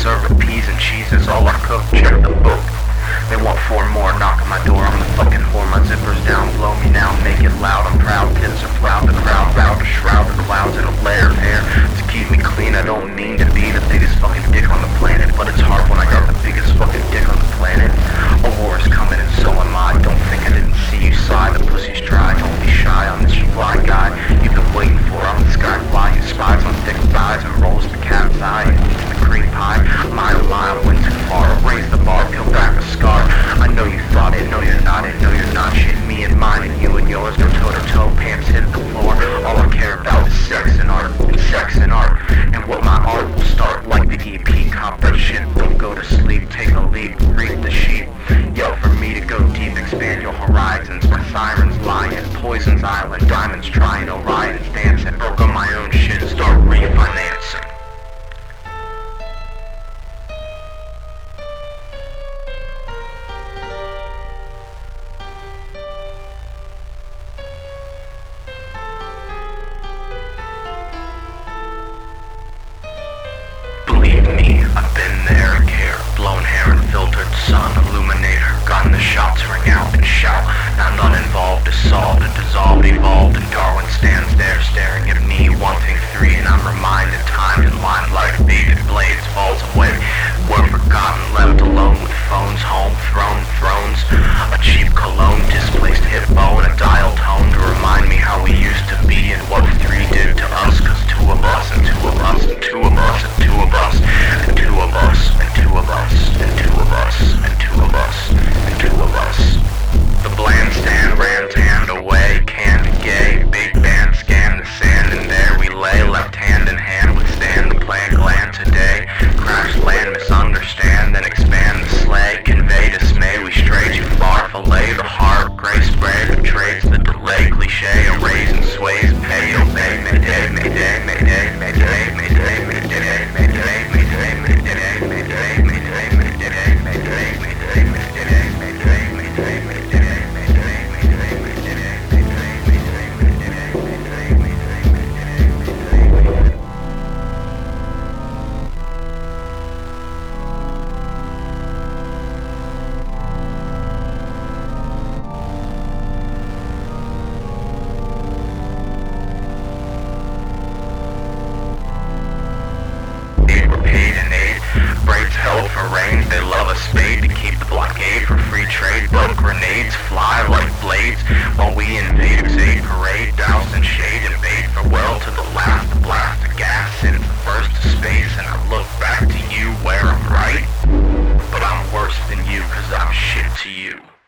serve with peas and cheese, all I cook, check the book. They want four more, knock on my door, I'm the fucking whore, my zipper's down, blow me now, make it loud, I'm proud, pins are proud, the crowd, proud to shroud. melting. My alarm went too far, raised the bar, Come back the scar. I know you thought it, no you're not it. sun illuminator. Gun the shots ring out and shout. I'm not involved, dissolved and dissolved, evolved, and Darwin stands there staring at me. grenades fly like blades while we invade, invade, parade, douse in shade, invade farewell to the last blast of gas and first of space. And I look back to you where I'm right, but I'm worse than you cause I'm shit to you.